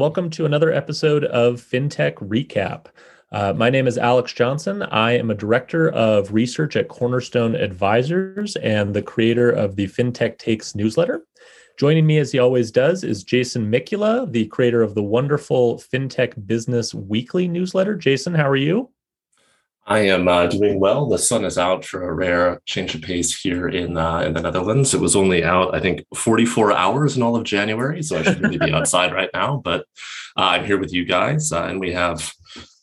welcome to another episode of FinTech Recap. Uh, my name is Alex Johnson. I am a director of research at Cornerstone Advisors and the creator of the FinTech Takes newsletter. Joining me, as he always does, is Jason Mikula, the creator of the wonderful FinTech Business Weekly newsletter. Jason, how are you? I am uh, doing well. The sun is out for a rare change of pace here in uh, in the Netherlands. It was only out, I think, 44 hours in all of January, so I should really be outside right now. But uh, I'm here with you guys, uh, and we have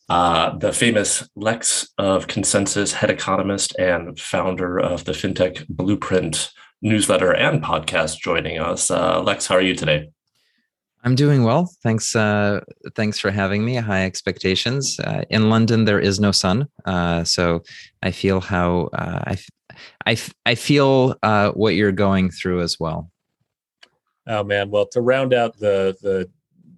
uh, the famous Lex of ConsenSys, head economist and founder of the FinTech Blueprint newsletter and podcast, joining us. Uh, Lex, how are you today? I'm doing well. Thanks. Uh, thanks for having me. High expectations. Uh, in London, there is no sun, uh, so I feel how uh, I, I, I feel uh, what you're going through as well. Oh man! Well, to round out the the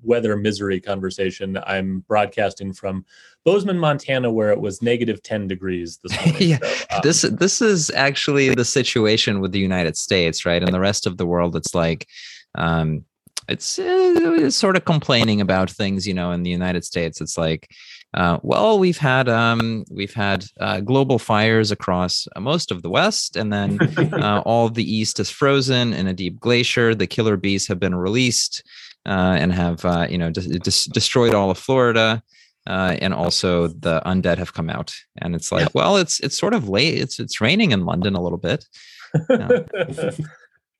weather misery conversation, I'm broadcasting from Bozeman, Montana, where it was negative 10 degrees this morning. yeah, so, um, this this is actually the situation with the United States, right? And the rest of the world, it's like. Um, it's, uh, it's sort of complaining about things, you know, in the United States. It's like, uh, well, we've had um, we've had uh, global fires across most of the West, and then uh, all of the East is frozen in a deep glacier. The killer bees have been released uh, and have uh, you know destroyed all of Florida. and also the undead have come out, and it's like, well, it's it's sort of late. It's it's raining in London a little bit.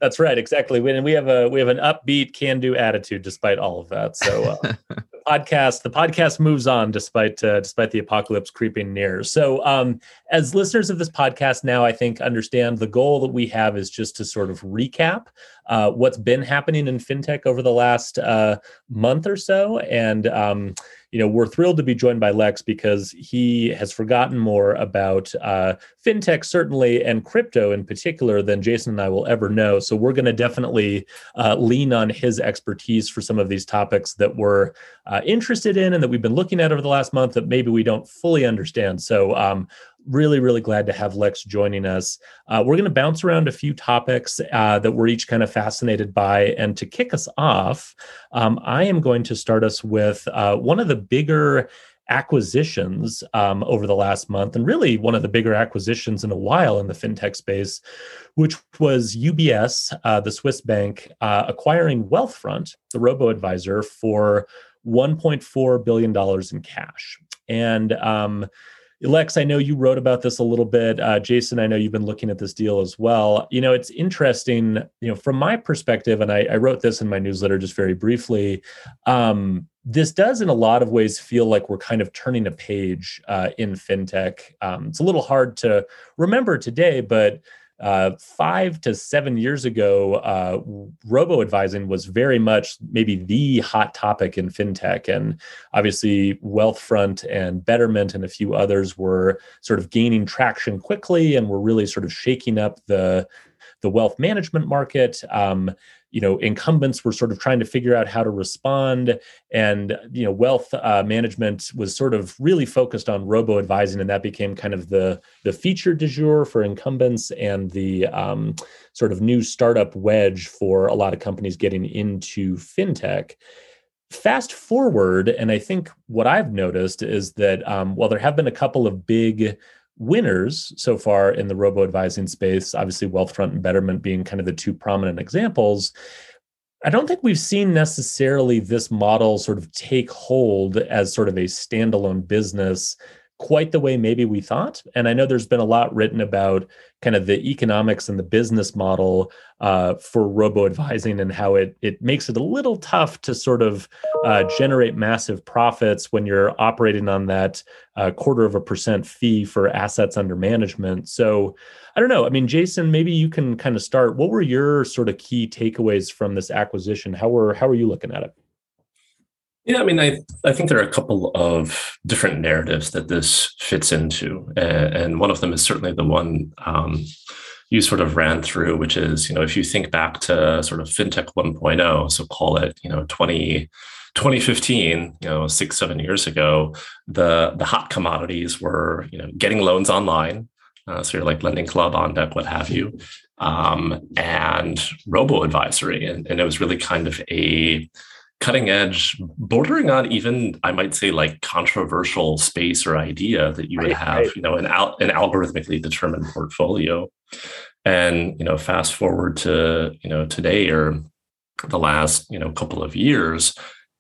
That's right, exactly. And we have a we have an upbeat, can-do attitude despite all of that. So, uh, the podcast the podcast moves on despite uh, despite the apocalypse creeping near. So, um, as listeners of this podcast now, I think understand the goal that we have is just to sort of recap uh, what's been happening in fintech over the last uh, month or so, and um, you know, we're thrilled to be joined by Lex because he has forgotten more about uh, fintech, certainly, and crypto in particular than Jason and I will ever know. So we're going to definitely uh, lean on his expertise for some of these topics that we're uh, interested in and that we've been looking at over the last month that maybe we don't fully understand. So um, really, really glad to have Lex joining us. Uh, we're going to bounce around a few topics uh, that we're each kind of fascinated by. And to kick us off, um, I am going to start us with uh, one of the bigger acquisitions um, over the last month, and really one of the bigger acquisitions in a while in the fintech space, which was UBS, uh, the Swiss bank, uh, acquiring Wealthfront, the robo advisor, for $1.4 billion in cash. And um, Lex, I know you wrote about this a little bit. Uh, Jason, I know you've been looking at this deal as well. You know, it's interesting, you know, from my perspective, and I, I wrote this in my newsletter just very briefly. Um, this does, in a lot of ways, feel like we're kind of turning a page uh, in fintech. Um, it's a little hard to remember today, but uh, five to seven years ago, uh, robo advising was very much maybe the hot topic in fintech. And obviously, Wealthfront and Betterment and a few others were sort of gaining traction quickly and were really sort of shaking up the, the wealth management market. Um, you know incumbents were sort of trying to figure out how to respond. And you know wealth uh, management was sort of really focused on robo advising and that became kind of the the feature du jour for incumbents and the um, sort of new startup wedge for a lot of companies getting into fintech. Fast forward and i think what i've noticed is that um, while there have been a couple of big winners so far in the robo advising space, obviously Wealthfront and Betterment being kind of the two prominent examples. I don't think we've seen necessarily this model sort of take hold as sort of a standalone business quite the way maybe we thought. And I know there's been a lot written about kind of the economics and the business model uh, for robo advising and how it it makes it a little tough to sort of uh, generate massive profits when you're operating on that uh, quarter of a percent fee for assets under management. So I don't know. I mean, Jason, maybe you can kind of start. What were your sort of key takeaways from this acquisition? How were how were you looking at it? Yeah, I mean, I I think there are a couple of different narratives that this fits into, and one of them is certainly the one um, you sort of ran through, which is you know if you think back to sort of fintech 1.0, so call it you know 20. 2015, you know, six, seven years ago, the the hot commodities were, you know, getting loans online. Uh, so you're like Lending Club, OnDeck, what have you, um, and robo advisory, and, and it was really kind of a cutting edge, bordering on even I might say like controversial space or idea that you would have, you know, an al- an algorithmically determined portfolio. And you know, fast forward to you know today or the last you know couple of years,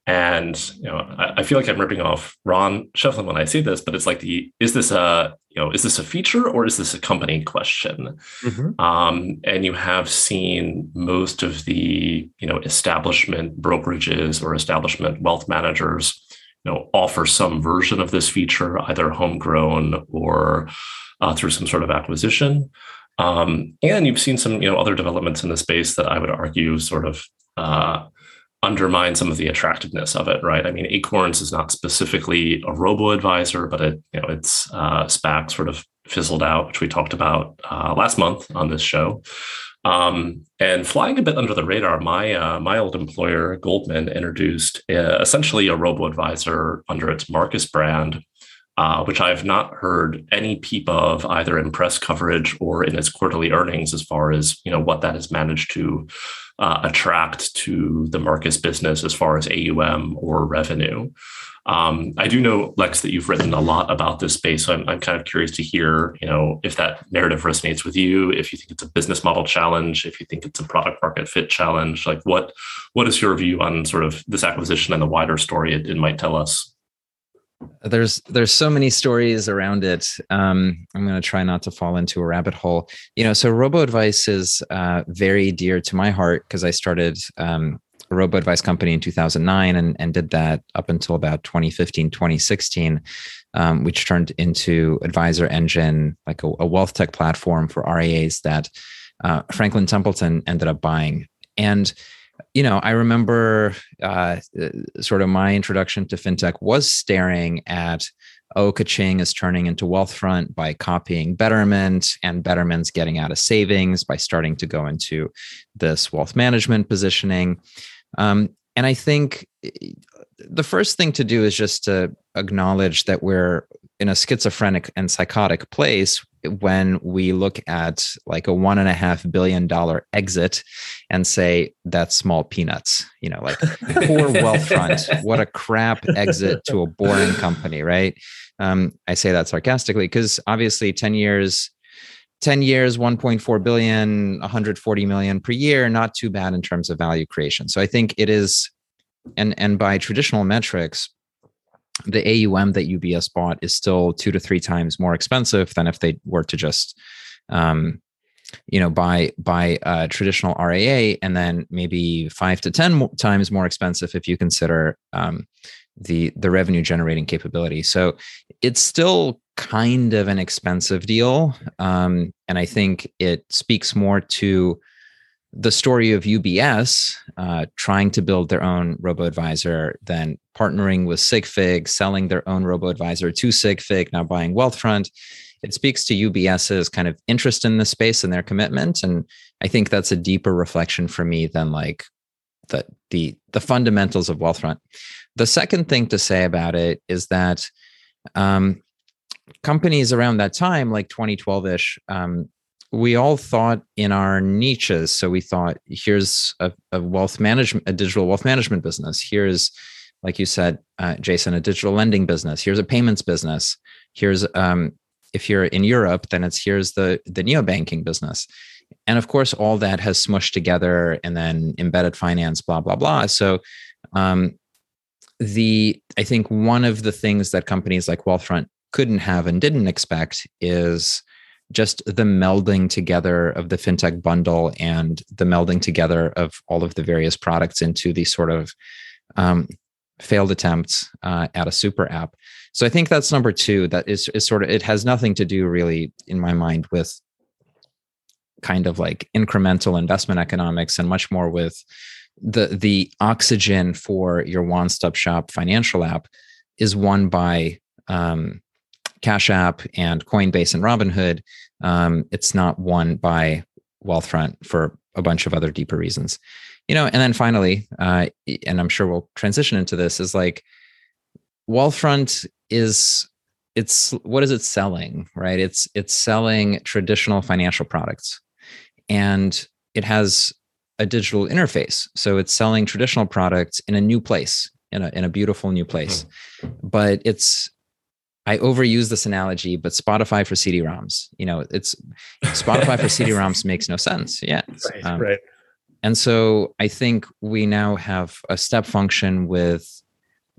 and you know, I, I, feel like I'm ripping off Ron Shevlin when I say this, but it's like the is this a you know is this a feature or is this a company question? Mm-hmm. Um, and you have seen most of the you know establishment brokerages or establishment wealth managers you know offer some version of this feature, either homegrown or uh, through some sort of acquisition. Um, and you've seen some you know other developments in the space that I would argue sort of uh, undermine some of the attractiveness of it, right? I mean, Acorns is not specifically a robo advisor, but it, you know, its uh, SPAC sort of fizzled out, which we talked about uh, last month on this show. Um, and flying a bit under the radar, my uh, my old employer Goldman introduced uh, essentially a robo advisor under its Marcus brand, uh, which I've not heard any peep of either in press coverage or in its quarterly earnings, as far as you know what that has managed to uh, attract to the Marcus business as far as AUM or revenue. Um, I do know, Lex, that you've written a lot about this space. So I'm, I'm kind of curious to hear, you know, if that narrative resonates with you, if you think it's a business model challenge, if you think it's a product market fit challenge, like what what is your view on sort of this acquisition and the wider story it, it might tell us? There's there's so many stories around it. Um, i'm going to try not to fall into a rabbit hole. You know so robo advice is uh, very dear to my heart because i started um, a robo advice company in 2009 and, and did that up until about 2015 2016 um, which turned into AdvisorEngine like a, a, wealth tech platform for rias that uh, franklin templeton ended up buying. And you know, I remember uh, sort of my introduction to fintech was staring at oh, Kaching is turning into Wealthfront by copying Betterment, and Betterment's getting out of savings by starting to go into this wealth management positioning. Um, and I think eh, the first thing to do is just to acknowledge that we're in a schizophrenic and psychotic place when we look at like a one and a half billion dollar exit and say that's small peanuts you know like poor wealthfront what a crap exit to a boring company right? Um, i say that sarcastically because obviously 10 years 10 years 1.4 billion 140 million per year not too bad in terms of value creation. So i think it is and and by traditional metrics the AUM that UBS bought is still two to three times more expensive than if they were to just, um, you know, buy buy traditional RIA, and then maybe five to ten times more expensive if you consider um, the the revenue generating capability. So it's still kind of an expensive deal, um, and I think it speaks more to the story of UBS uh, trying to build their own robo advisor, then partnering with SigFig, selling their own robo advisor to SigFig, now buying Wealthfront. It speaks to UBS's kind of interest in this space and their commitment. And I think that's a deeper reflection for me than like the the the fundamentals of Wealthfront. The second thing to say about it is that um, companies around that time, like 2012ish, um, we all thought in our niches. So we thought, here's a, a wealth management, a digital wealth management business. Here's, like you said, uh, Jason, a digital lending business. Here's a payments business. Here's, um, if you're in Europe, then it's here's the the neo banking business. And of course, all that has smushed together, and then embedded finance, blah blah blah. So, um, the I think one of the things that companies like Wealthfront couldn't have and didn't expect is just the melding together of the fintech bundle and the melding together of all of the various products into these sort of um, failed attempts uh, at a super app. So I think that's number two. That is, is sort of it has nothing to do really in my mind with kind of like incremental investment economics and much more with the the oxygen for your one-stop shop financial app is won by um, Cash App and Coinbase and Robinhood. Um, it's not won by Wealthfront for a bunch of other deeper reasons. You know, and then finally, uh, and I'm sure we'll transition into this, is like Wealthfront is it's what is it selling, right? It's it's selling traditional financial products, and it has a digital interface. So it's selling traditional products in a new place, in a in a beautiful new place. Mm-hmm. But it's I overuse this analogy, but Spotify for CD-ROMs. You know, it's Spotify for CD-ROMs makes no sense. Yeah, right, um, right. And so I think we now have a step function with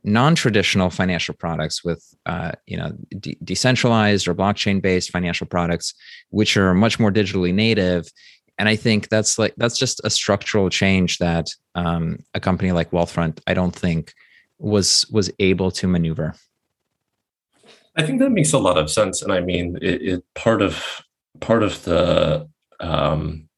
non-traditional financial products with uh, you know de- decentralized or blockchain-based financial products which are much more digitally native and i think that's like that's just a structural change that um, a company like wealthfront i don't think was was able to maneuver i think that makes a lot of sense and i mean it, it part of part of the um,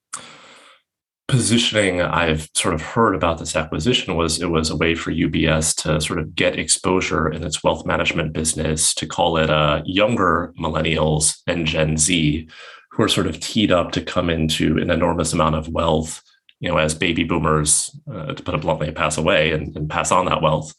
positioning I've sort of heard about this acquisition was it was a way for UBS to sort of get exposure in its wealth management business, to call it uh, younger millennials and Gen Z who are sort of teed up to come into an enormous amount of wealth, you know, as baby boomers, uh, to put it bluntly, pass away and, and pass on that wealth.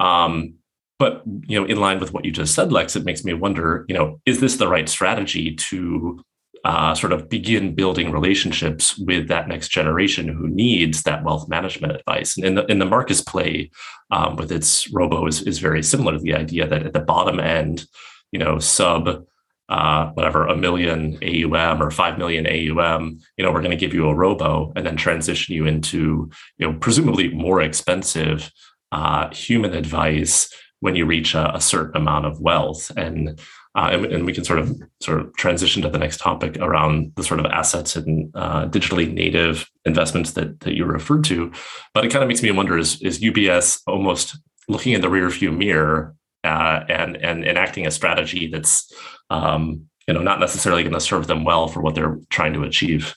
Um, but you know, in line with what you just said, Lex, it makes me wonder, you know, is this the right strategy to uh, sort of begin building relationships with that next generation who needs that wealth management advice. And in the in the Marcus play, um, with its robo is, is very similar to the idea that at the bottom end, you know, sub uh, whatever a million AUM or five million AUM, you know, we're going to give you a robo and then transition you into you know presumably more expensive uh, human advice when you reach a, a certain amount of wealth and uh, and, and, we can sort of sort of transition to the next topic around the sort of assets and uh, digitally native investments that that you referred to. But it kind of makes me wonder: is is UBS almost looking in the rearview mirror uh, and and enacting a strategy that's um, you know not necessarily going to serve them well for what they're trying to achieve?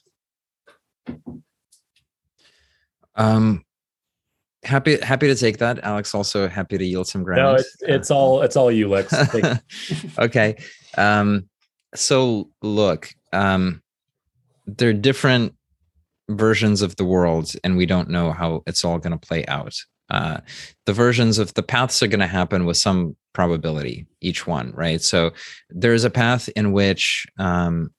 Um, happy happy to take that. Alex also happy to yield some ground. no it's, it's all it's all you lex. Okay um so look um there are different versions of the world and we don't know how it's all going to play out. Uh the versions of the paths are going to happen with some probability each one right? So there's a path in which um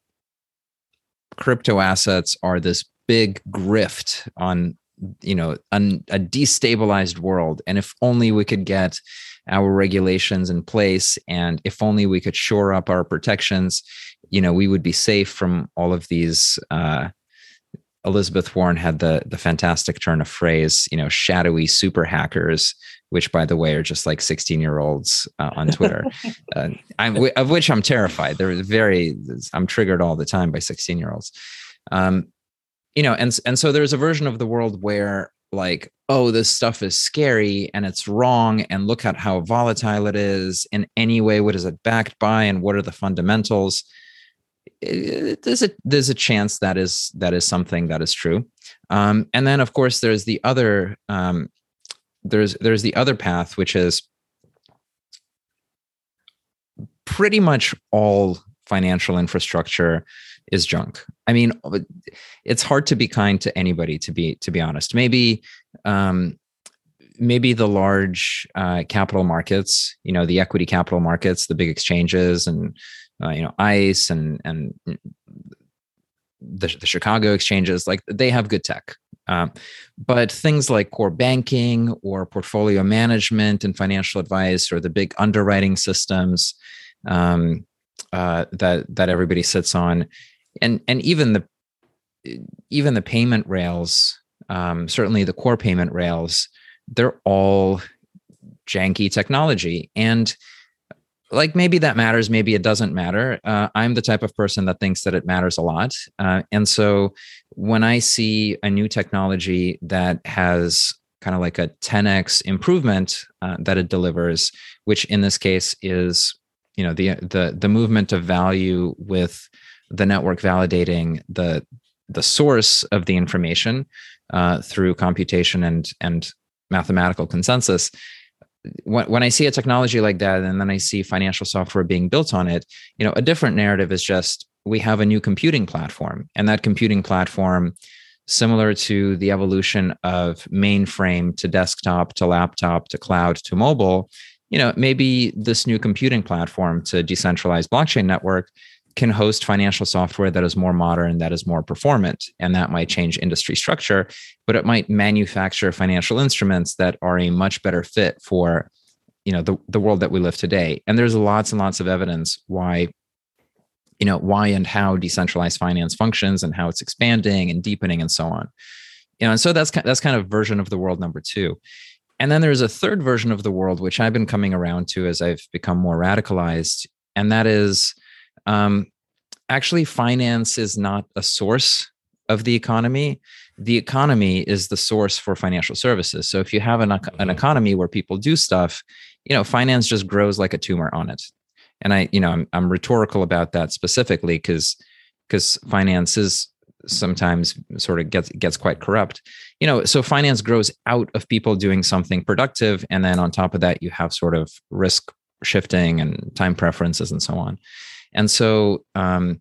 crypto assets are this big grift on you know an, a destabilized world. And if only we could get our regulations in place and if only we could shore up our protections you know we would be safe from all of these uh, elizabeth warren had the the fantastic turn of phrase you know shadowy super hackers which by the way are just like 16 year olds uh, on twitter. Uh, I'm, of which i'm terrified. They're very i'm triggered all the time by 16 year olds um, you know and and so there's a version of the world where like oh this stuff is scary and it's wrong and look at how volatile it is in any way. What is it backed by and what are the fundamentals? There's a there's a chance that is that is something that is true. Um, and then of course there's the other um, there's there's the other path which is pretty much all financial infrastructure is junk. I mean, it's hard to be kind to anybody to be to be honest. Maybe um, maybe the large uh, capital markets, you know, the equity capital markets, the big exchanges, and uh, you know, ICE and and the, the Chicago exchanges, like they have good tech. Um, but things like core banking or portfolio management and financial advice or the big underwriting systems um, uh, that that everybody sits on and and even the even the payment rails um, certainly the core payment rails they're all janky technology. And like maybe that matters maybe it doesn't matter. Uh, i'm the type of person that thinks that it matters a lot. Uh, and so when i see a new technology that has kind of like a 10x improvement uh, that it delivers which in this case is you know the the the movement of value with the network validating the the source of the information uh, through computation and and mathematical consensus. When, when i see a technology like that and then i see financial software being built on it you know a different narrative is just we have a new computing platform. And that computing platform similar to the evolution of mainframe to desktop to laptop to cloud to mobile you know maybe this new computing platform to decentralized blockchain network can host financial software that is more modern, that is more performant, and that might change industry structure, but it might manufacture financial instruments that are a much better fit for you know the, the world that we live today. And there's lots and lots of evidence why you know why and how decentralized finance functions and how it's expanding and deepening and so on you know and so that's that's kind of version of the world number two and then there's a third version of the world which i've been coming around to as i've become more radicalized and that is um, actually finance is not a source of the economy. The economy is the source for financial services. So if you have an, an mm-hmm. economy where people do stuff you know finance just grows like a tumor on it. And i you know i'm, I'm rhetorical about that specifically because because finance is sometimes sort of gets gets quite corrupt. You know so finance grows out of people doing something productive and then on top of that you have sort of risk shifting and time preferences and so on and so um,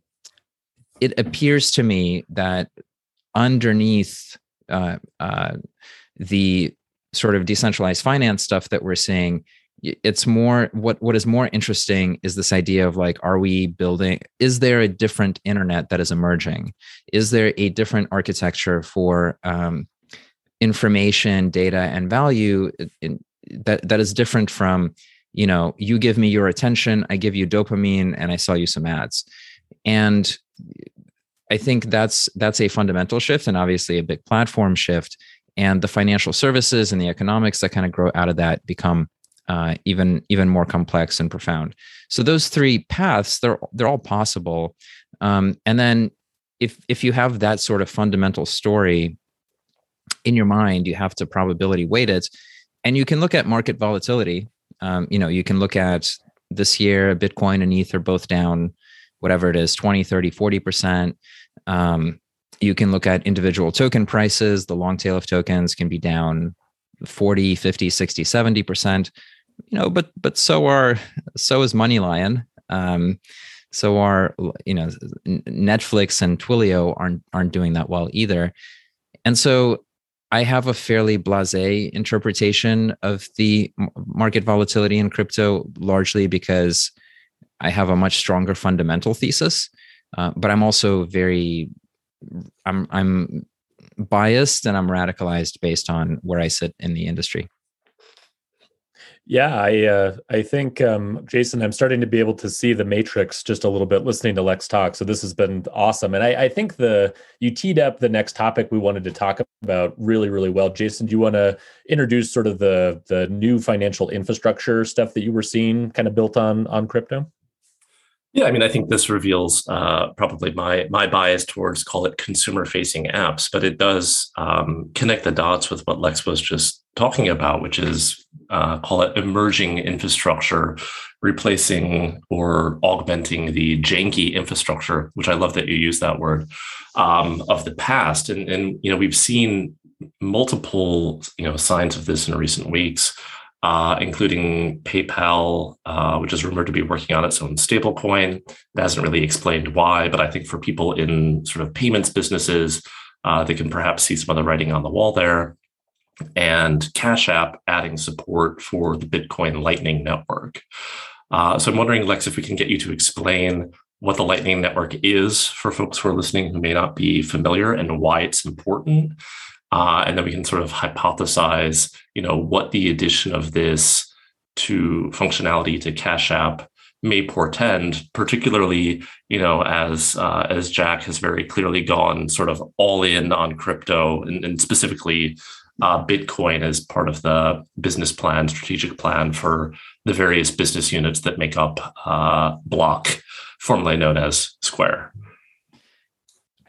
it appears to me that underneath uh, uh, the sort of decentralized finance stuff that we're seeing it's more what what is more interesting is this idea of like are we building is there a different internet that is emerging? Is there a different architecture for um, information data and value in, that that is different from you know you give me your attention i give you dopamine and i sell you some ads and i think that's that's a fundamental shift and obviously a big platform shift and the financial services and the economics that kind of grow out of that become uh, even even more complex and profound. So those three paths they're they're all possible. Um, and then if if you have that sort of fundamental story in your mind, you have to probability weight it, and you can look at market volatility. Um, you know, you can look at this year, Bitcoin and ether both down, whatever it is, 20, 30, 40%. Um, you can look at individual token prices. The long tail of tokens can be down 40, 50, 60, 70% you know, but but so are so is MoneyLion. Um, so are you know Netflix and Twilio aren't aren't doing that well either. And so I have a fairly blasé interpretation of the market volatility in crypto, largely because I have a much stronger fundamental thesis. Uh, but I'm also very, I'm I'm biased and I'm radicalized based on where I sit in the industry. Yeah, I uh, I think um, Jason, I'm starting to be able to see the matrix just a little bit listening to Lex talk. So this has been awesome, and I, I think the you teed up the next topic we wanted to talk about really really well. Jason, do you want to introduce sort of the the new financial infrastructure stuff that you were seeing kind of built on on crypto? Yeah, I mean, I think this reveals uh, probably my my bias towards call it consumer facing apps, but it does um, connect the dots with what Lex was just talking about, which is uh, call it emerging infrastructure, replacing or augmenting the janky infrastructure, which I love that you use that word um, of the past, and and you know we've seen multiple you know signs of this in recent weeks uh, including PayPal, uh, which is rumored to be working on its own stablecoin. It hasn't really explained why, but I think for people in sort of payments businesses, uh, they can perhaps see some of the writing on the wall there. And Cash App adding support for the Bitcoin Lightning Network. Uh, so I'm wondering, Lex, if we can get you to explain what the Lightning Network is for folks who are listening who may not be familiar and why it's important. Uh, and then we can sort of hypothesize, you know, what the addition of this to functionality to Cash App may portend, particularly, you know, as uh, as Jack has very clearly gone sort of all in on crypto and, and specifically uh, Bitcoin as part of the business plan, strategic plan for the various business units that make up uh, Block, formerly known as Square.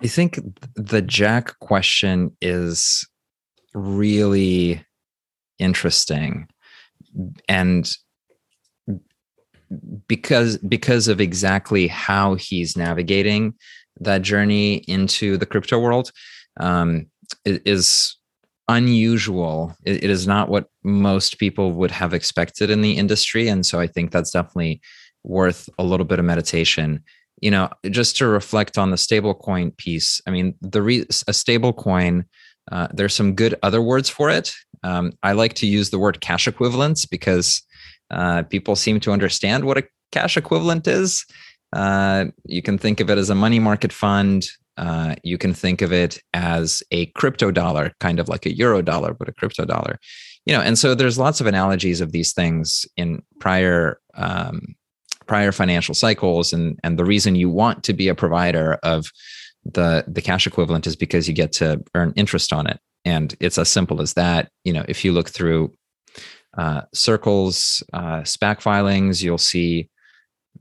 I think the Jack question is really interesting. And because because of exactly how he's navigating that journey into the crypto world um, is unusual. It, it is not what most people would have expected in the industry. And so i think that's definitely worth a little bit of meditation you know, just to reflect on the stablecoin piece, I mean, the re- a stablecoin, uh, there's some good other words for it. Um, I like to use the word cash equivalents because uh, people seem to understand what a cash equivalent is. Uh, you can think of it as a money market fund. Uh, you can think of it as a crypto dollar, kind of like a euro dollar, but a crypto dollar. You know, and so there's lots of analogies of these things in prior um, prior financial cycles, and and the reason you want to be a provider of the the cash equivalent is because you get to earn interest on it, and it's as simple as that. You know, if you look through uh, Circle's, uh, SPAC filings, you'll see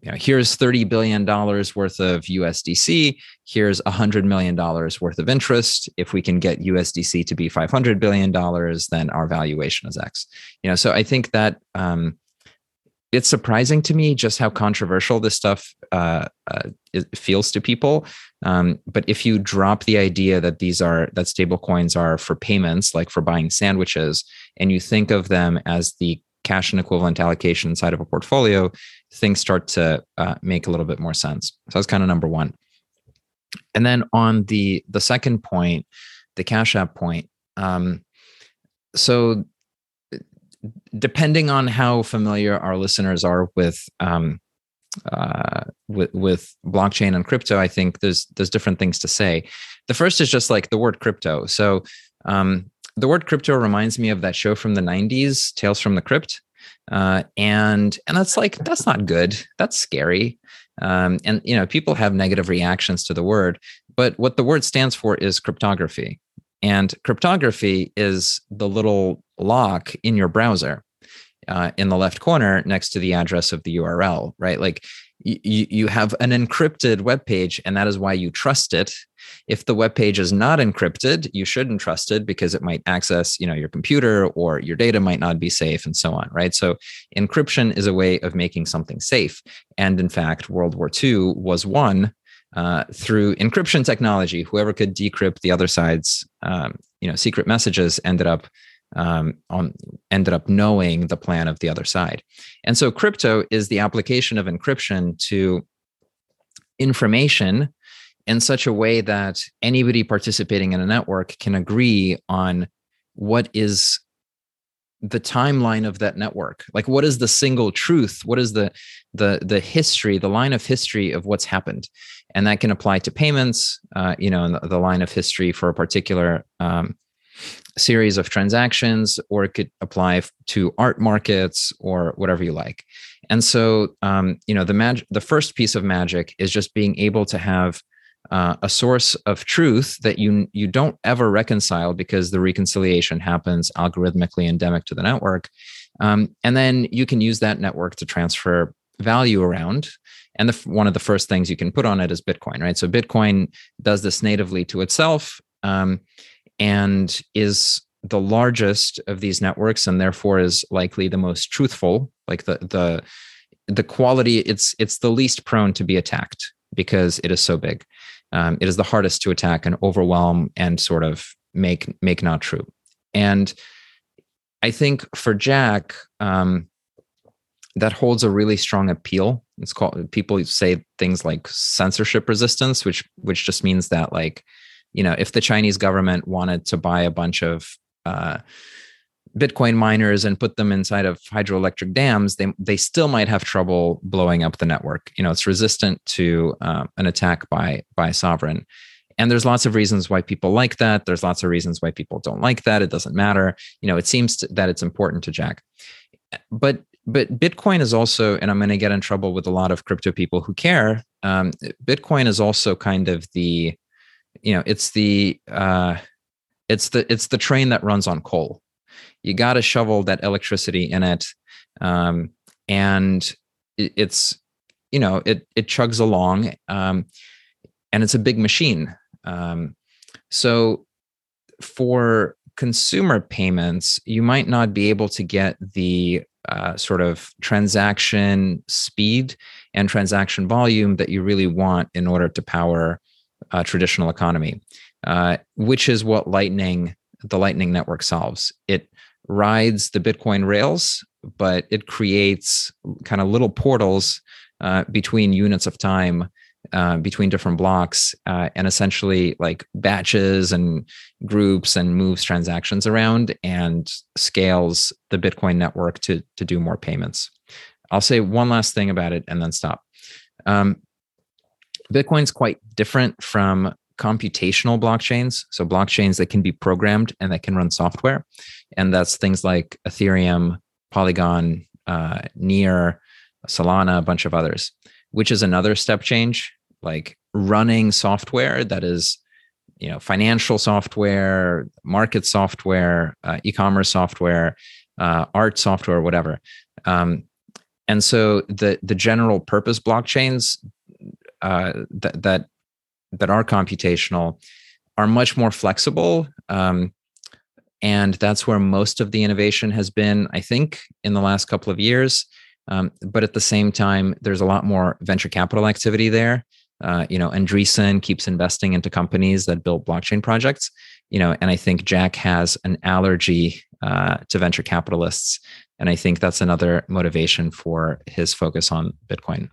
you know, here's $30 billion worth of USDC. Here's $100 million worth of interest. If we can get USDC to be $500 billion, then our valuation is X. You know, so I think that um, it's surprising to me just how controversial this stuff uh, uh, feels to people. Um, but if you drop the idea that these are that stable coins are for payments, like for buying sandwiches, and you think of them as the cash and equivalent allocation inside of a portfolio, things start to uh, make a little bit more sense. So that's kind of number one. And then on the the second point, the Cash App point. Um, so depending on how familiar our listeners are with um, uh, with with blockchain and crypto, I think there's there's different things to say. The first is just like the word crypto. So um, the word crypto reminds me of that show from the 90s, Tales from the Crypt. Uh, and and that's like that's not good. That's scary. Um, and you know people have negative reactions to the word, but what the word stands for is cryptography. And cryptography is the little lock in your browser uh, in the left corner next to the address of the URL, right? Like you, you have an encrypted web page, and that is why you trust it if the web page is not encrypted, you shouldn't trust it because it might access, you know, your computer or your data might not be safe and so on, right? So encryption is a way of making something safe. And in fact, World War II was won uh, through encryption technology. Whoever could decrypt the other side's, um, you know, secret messages ended up um, on ended up knowing the plan of the other side. And so crypto is the application of encryption to information in such a way that anybody participating in a network can agree on what is the timeline of that network. Like what is the single truth? What is the the the history the line of history of what's happened? And that can apply to payments uh, you know the, the, line of history for a particular um, series of transactions or it could apply to art markets or whatever you like. And so um, you know the mag- the first piece of magic is just being able to have uh, a source of truth that you you don't ever reconcile because the reconciliation happens algorithmically endemic to the network. Um, and then you can use that network to transfer value around. And the, one of the first things you can put on it is bitcoin right? So bitcoin does this natively to itself. Um, and is the largest of these networks and therefore is likely the most truthful like the the the quality it's it's the least prone to be attacked because it is so big um, it is the hardest to attack and overwhelm and sort of make make not true. And I think for Jack, um, that holds a really strong appeal. It's called people say things like censorship resistance, which which just means that like, you know, if the Chinese government wanted to buy a bunch of uh, Bitcoin miners and put them inside of hydroelectric dams, they they still might have trouble blowing up the network. You know, it's resistant to uh, an attack by by sovereign. And there's lots of reasons why people like that. There's lots of reasons why people don't like that. It doesn't matter. You know, it seems to, that it's important to Jack. But but Bitcoin is also, and I'm going to get in trouble with a lot of crypto people who care. Um, Bitcoin is also kind of the, you know, it's the uh, it's the it's the train that runs on coal. You got to shovel that electricity in it um, and it, it's you know it it chugs along um, and it's a big machine. Um, so for consumer payments you might not be able to get the uh, sort of transaction speed and transaction volume that you really want in order to power a traditional economy uh, which is what lightning the lightning network solves it rides the Bitcoin rails, but it creates kind of little portals uh, between units of time, uh, between different blocks, uh, and essentially like batches and groups and moves transactions around and scales the Bitcoin network to, to do more payments. I'll say one last thing about it and then stop. Um, Bitcoin's quite different from computational blockchains. So blockchains that can be programmed and that can run software. And that's things like Ethereum, Polygon, uh, Near, Solana, a bunch of others, which is another step change, like running software that is, you know, financial software, market software, uh, e-commerce software, uh, art software, whatever. Um, and so the the general purpose blockchains uh, that that that are computational are much more flexible. Um, and that's where most of the innovation has been, I think, in the last couple of years. Um, but at the same time, there's a lot more venture capital activity there. Uh, you know, Andreessen keeps investing into companies that build blockchain projects. You know, and I think Jack has an allergy uh, to venture capitalists, and I think that's another motivation for his focus on Bitcoin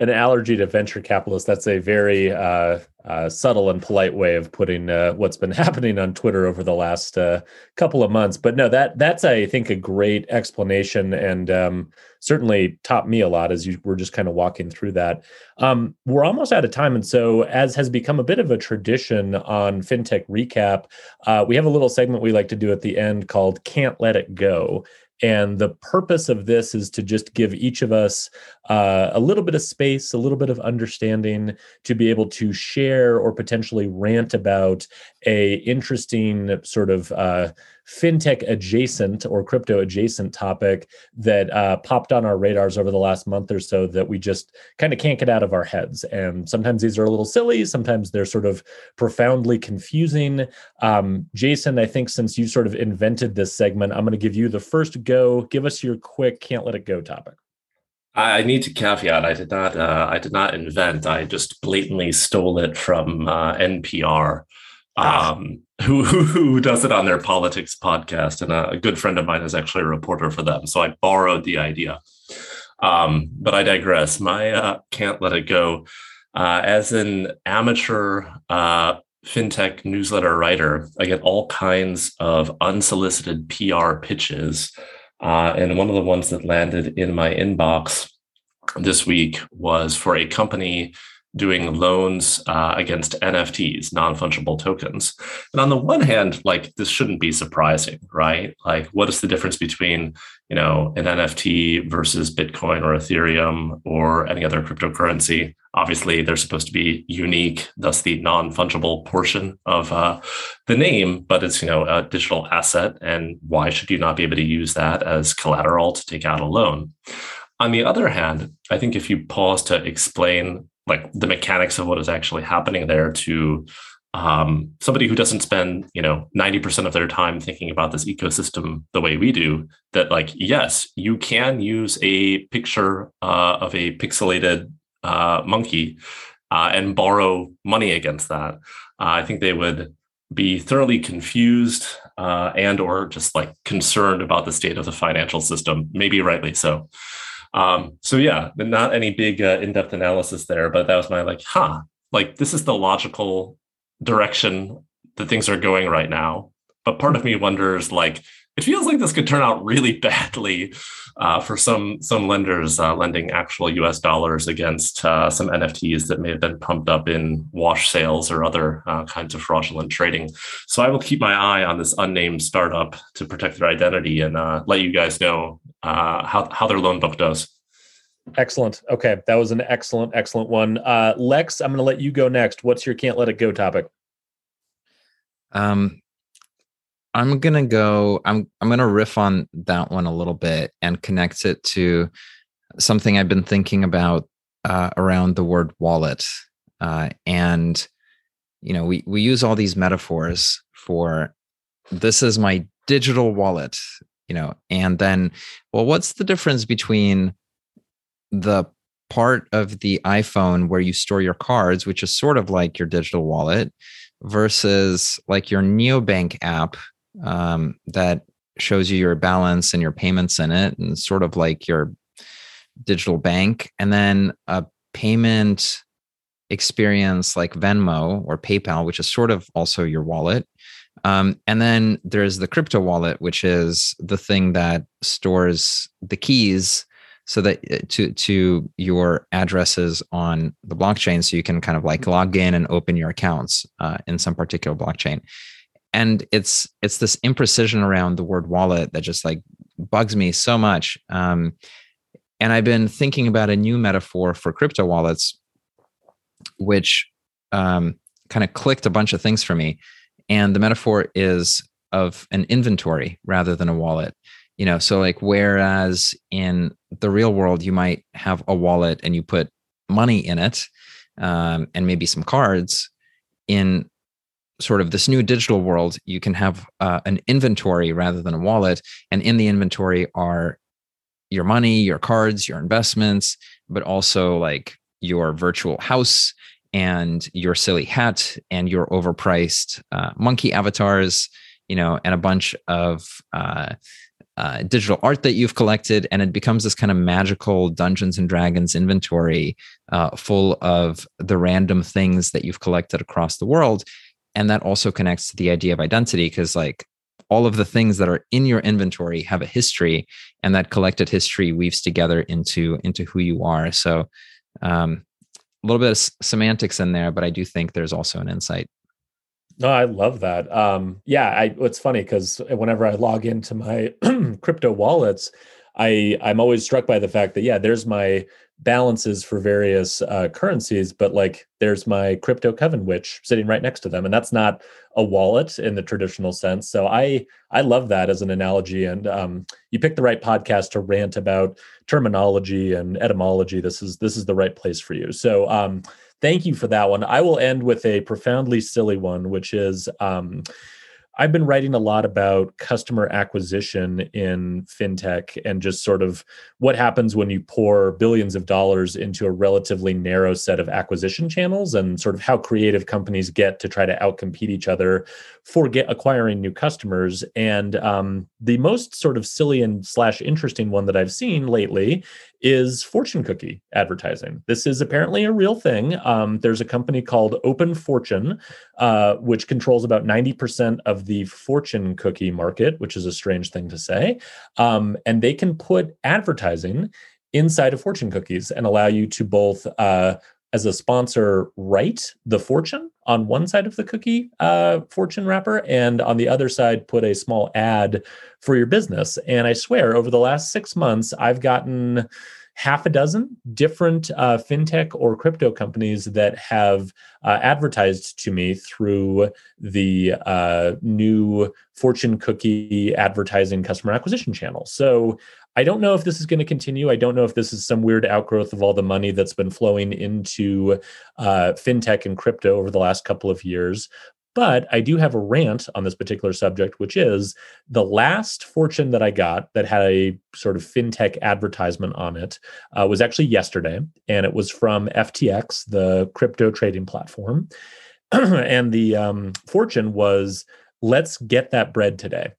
an allergy to venture capitalists. That's a very uh, uh, subtle and polite way of putting uh, what's been happening on Twitter over the last uh, couple of months. But no, that that's I think a great explanation, and um, certainly taught me a lot as you were just kind of walking through that. Um, we're almost out of time, and so as has become a bit of a tradition on FinTech Recap, uh, we have a little segment we like to do at the end called "Can't Let It Go." And the purpose of this is to just give each of us uh, a little bit of space, a little bit of understanding to be able to share or potentially rant about a interesting sort of uh, fintech adjacent or crypto adjacent topic that uh, popped on our radars over the last month or so that we just kind of can't get out of our heads. And sometimes these are a little silly, sometimes they're sort of profoundly confusing. Um, Jason, I think since you sort of invented this segment, I'm going to give you the first go. Give us your quick can't let it go topic. I need to caveat. I did not. Uh, I did not invent. I just blatantly stole it from uh, NPR. Ah. Um, who, who does it on their politics podcast, and a, good friend of mine is actually a reporter for them. So I borrowed the idea. Um, but I digress. My uh, can't let it go. Uh, as an amateur uh, fintech newsletter writer, I get all kinds of unsolicited PR pitches, uh, and one of the ones that landed in my inbox this week was for a company doing loans uh, against NFTs, non fungible tokens. And on the one hand, like this shouldn't be surprising, right? Like, what is the difference between, you know, an NFT versus Bitcoin or Ethereum or any other cryptocurrency? Obviously, they're supposed to be unique, thus the non fungible portion of uh, the name, but it's, you know, a digital asset. And why should you not be able to use that as collateral to take out a loan? On the other hand, I think if you pause to explain like the mechanics of what is actually happening there to um, somebody who doesn't spend you know 90% of their time thinking about this ecosystem the way we do that like yes you can use a picture uh, of a pixelated uh, monkey uh, and borrow money against that. Uh, i think they would be thoroughly confused uh, and or just like concerned about the state of the financial system maybe rightly so um, so yeah, not any big uh, in-depth analysis there, but that was my like, huh, like this is the logical direction that things are going right now. But part of me wonders, like, it feels like this could turn out really badly uh, for some some lenders uh, lending actual U.S. dollars against uh, some NFTs that may have been pumped up in wash sales or other uh, kinds of fraudulent trading. So I will keep my eye on this unnamed startup to protect their identity and uh, let you guys know uh, how how their loan book does. Excellent. Okay, that was an excellent, excellent one. Lex, I'm going to let you go next. What's your can't let it go topic? Um, I'm gonna go. I'm I'm gonna riff on that one a little bit and connect it to something I've been thinking about uh, around the word wallet. Uh, and you know, we we use all these metaphors for this is my digital wallet. You know, and then, well, what's the difference between the part of the iPhone where you store your cards, which is sort of like your digital wallet, versus like your neobank app um, that shows you your balance and your payments in it, and sort of like your digital bank, and then a payment experience like Venmo or PayPal, which is sort of also your wallet. Um, and then there's the crypto wallet, which is the thing that stores the keys so that uh, to to your addresses on the blockchain so you can kind of like log in and open your accounts uh, in some particular blockchain and it's it's this imprecision around the word wallet that just like bugs me so much. Um, and i've been thinking about a new metaphor for crypto wallets which um, kind of clicked a bunch of things for me. And the metaphor is of an inventory rather than a wallet you know? So like whereas in the real world you might have a wallet and you put money in it um, and maybe some cards in sort of this new digital world you can have uh, an inventory rather than a wallet and in the inventory are your money your cards your investments but also like your virtual house and your silly hat and your overpriced uh, monkey avatars you know and a bunch of uh, uh, digital art that you've collected, and it becomes this kind of magical Dungeons and Dragons inventory uh, full of the random things that you've collected across the world. And that also connects to the idea of identity because, like, all of the things that are in your inventory have a history, and that collected history weaves together into into who you are. So, um, a little bit of semantics in there, but I do think there's also an insight. No, I love that. Um, yeah, I, it's funny because whenever I log into my crypto wallets, I I'm always struck by the fact that yeah, there's my balances for various uh, currencies, but like there's my crypto coven witch sitting right next to them, and that's not a wallet in the traditional sense. So I I love that as an analogy, and um, you picked the right podcast to rant about terminology and etymology. This is this is the right place for you. So um, thank you for that one. I will end with a profoundly silly one, which is um, I've been writing a lot about customer acquisition in fintech and just sort of what happens when you pour billions of dollars into a relatively narrow set of acquisition channels and sort of how creative companies get to try to outcompete each other for get acquiring new customers. And um, the most sort of silly and slash interesting one that I've seen lately is fortune cookie advertising. This is apparently a real thing. Um, there's a company called Open Fortune, uh, which controls about 90% of the fortune cookie market, which is a strange thing to say. Um, and they can put advertising inside of fortune cookies and allow you to both uh, as a sponsor write the fortune on one side of the cookie uh, fortune wrapper and on the other side put a small ad for your business and i swear over the last six months i've gotten half a dozen different uh, fintech or crypto companies that have uh, advertised to me through the uh, new fortune cookie advertising customer acquisition channel so I don't know if this is going to continue. I don't know if this is some weird outgrowth of all the money that's been flowing into uh, fintech and crypto over the last couple of years. But I do have a rant on this particular subject, which is the last fortune that I got that had a sort of fintech advertisement on it uh, was actually yesterday. And it was from FTX, the crypto trading platform. and the um, fortune was let's get that bread today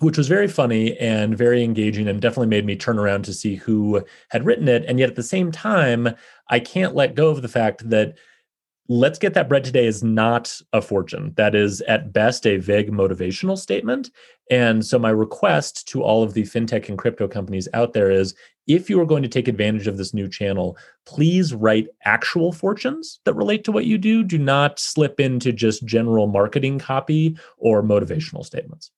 which was very funny and very engaging and definitely made me turn around to see who had written it. And yet at the same time, I can't let go of the fact that let's get that bread today is not a fortune. That is at best a vague motivational statement. And so my request to all of the fintech and crypto companies out there is if you are going to take advantage of this new channel, please write actual fortunes that relate to what you do. Do not slip into just general marketing copy or motivational statements.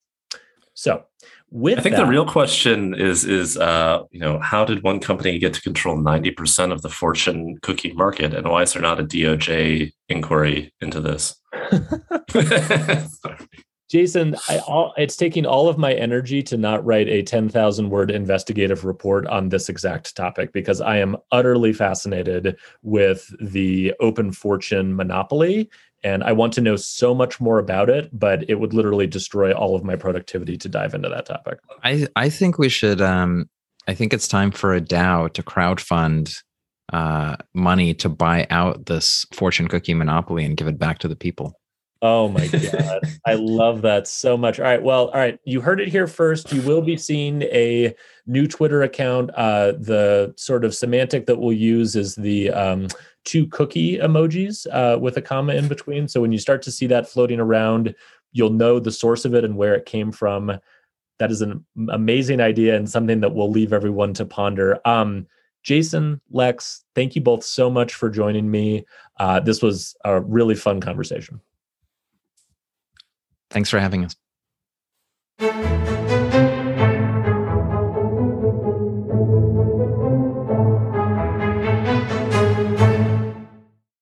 So, with I think that, the real question is is uh, you know how did one company get to control ninety percent of the fortune cookie market, and why is there not a DOJ inquiry into this? Jason, I, all, it's taking all of my energy to not write a 10,000 word investigative report on this exact topic because I am utterly fascinated with the open fortune monopoly and I want to know so much more about it, but it would literally destroy all of my productivity to dive into that topic. I I think we should. Um, I think it's time for a DAO to crowdfund uh, money to buy out this fortune cookie monopoly and give it back to the people. Oh my god, I love that so much. All right, well, all right, you heard it here first. You will be seeing a new Twitter account. Uh, the sort of semantic that we'll use is the um, two cookie emojis uh, with a comma in between. So when you start to see that floating around, you'll know the source of it and where it came from. that is an amazing idea and something that we'll leave everyone to ponder. Um, Jason, Lex, thank you both so much for joining me. Uh, this was a really fun conversation. Thanks for having us.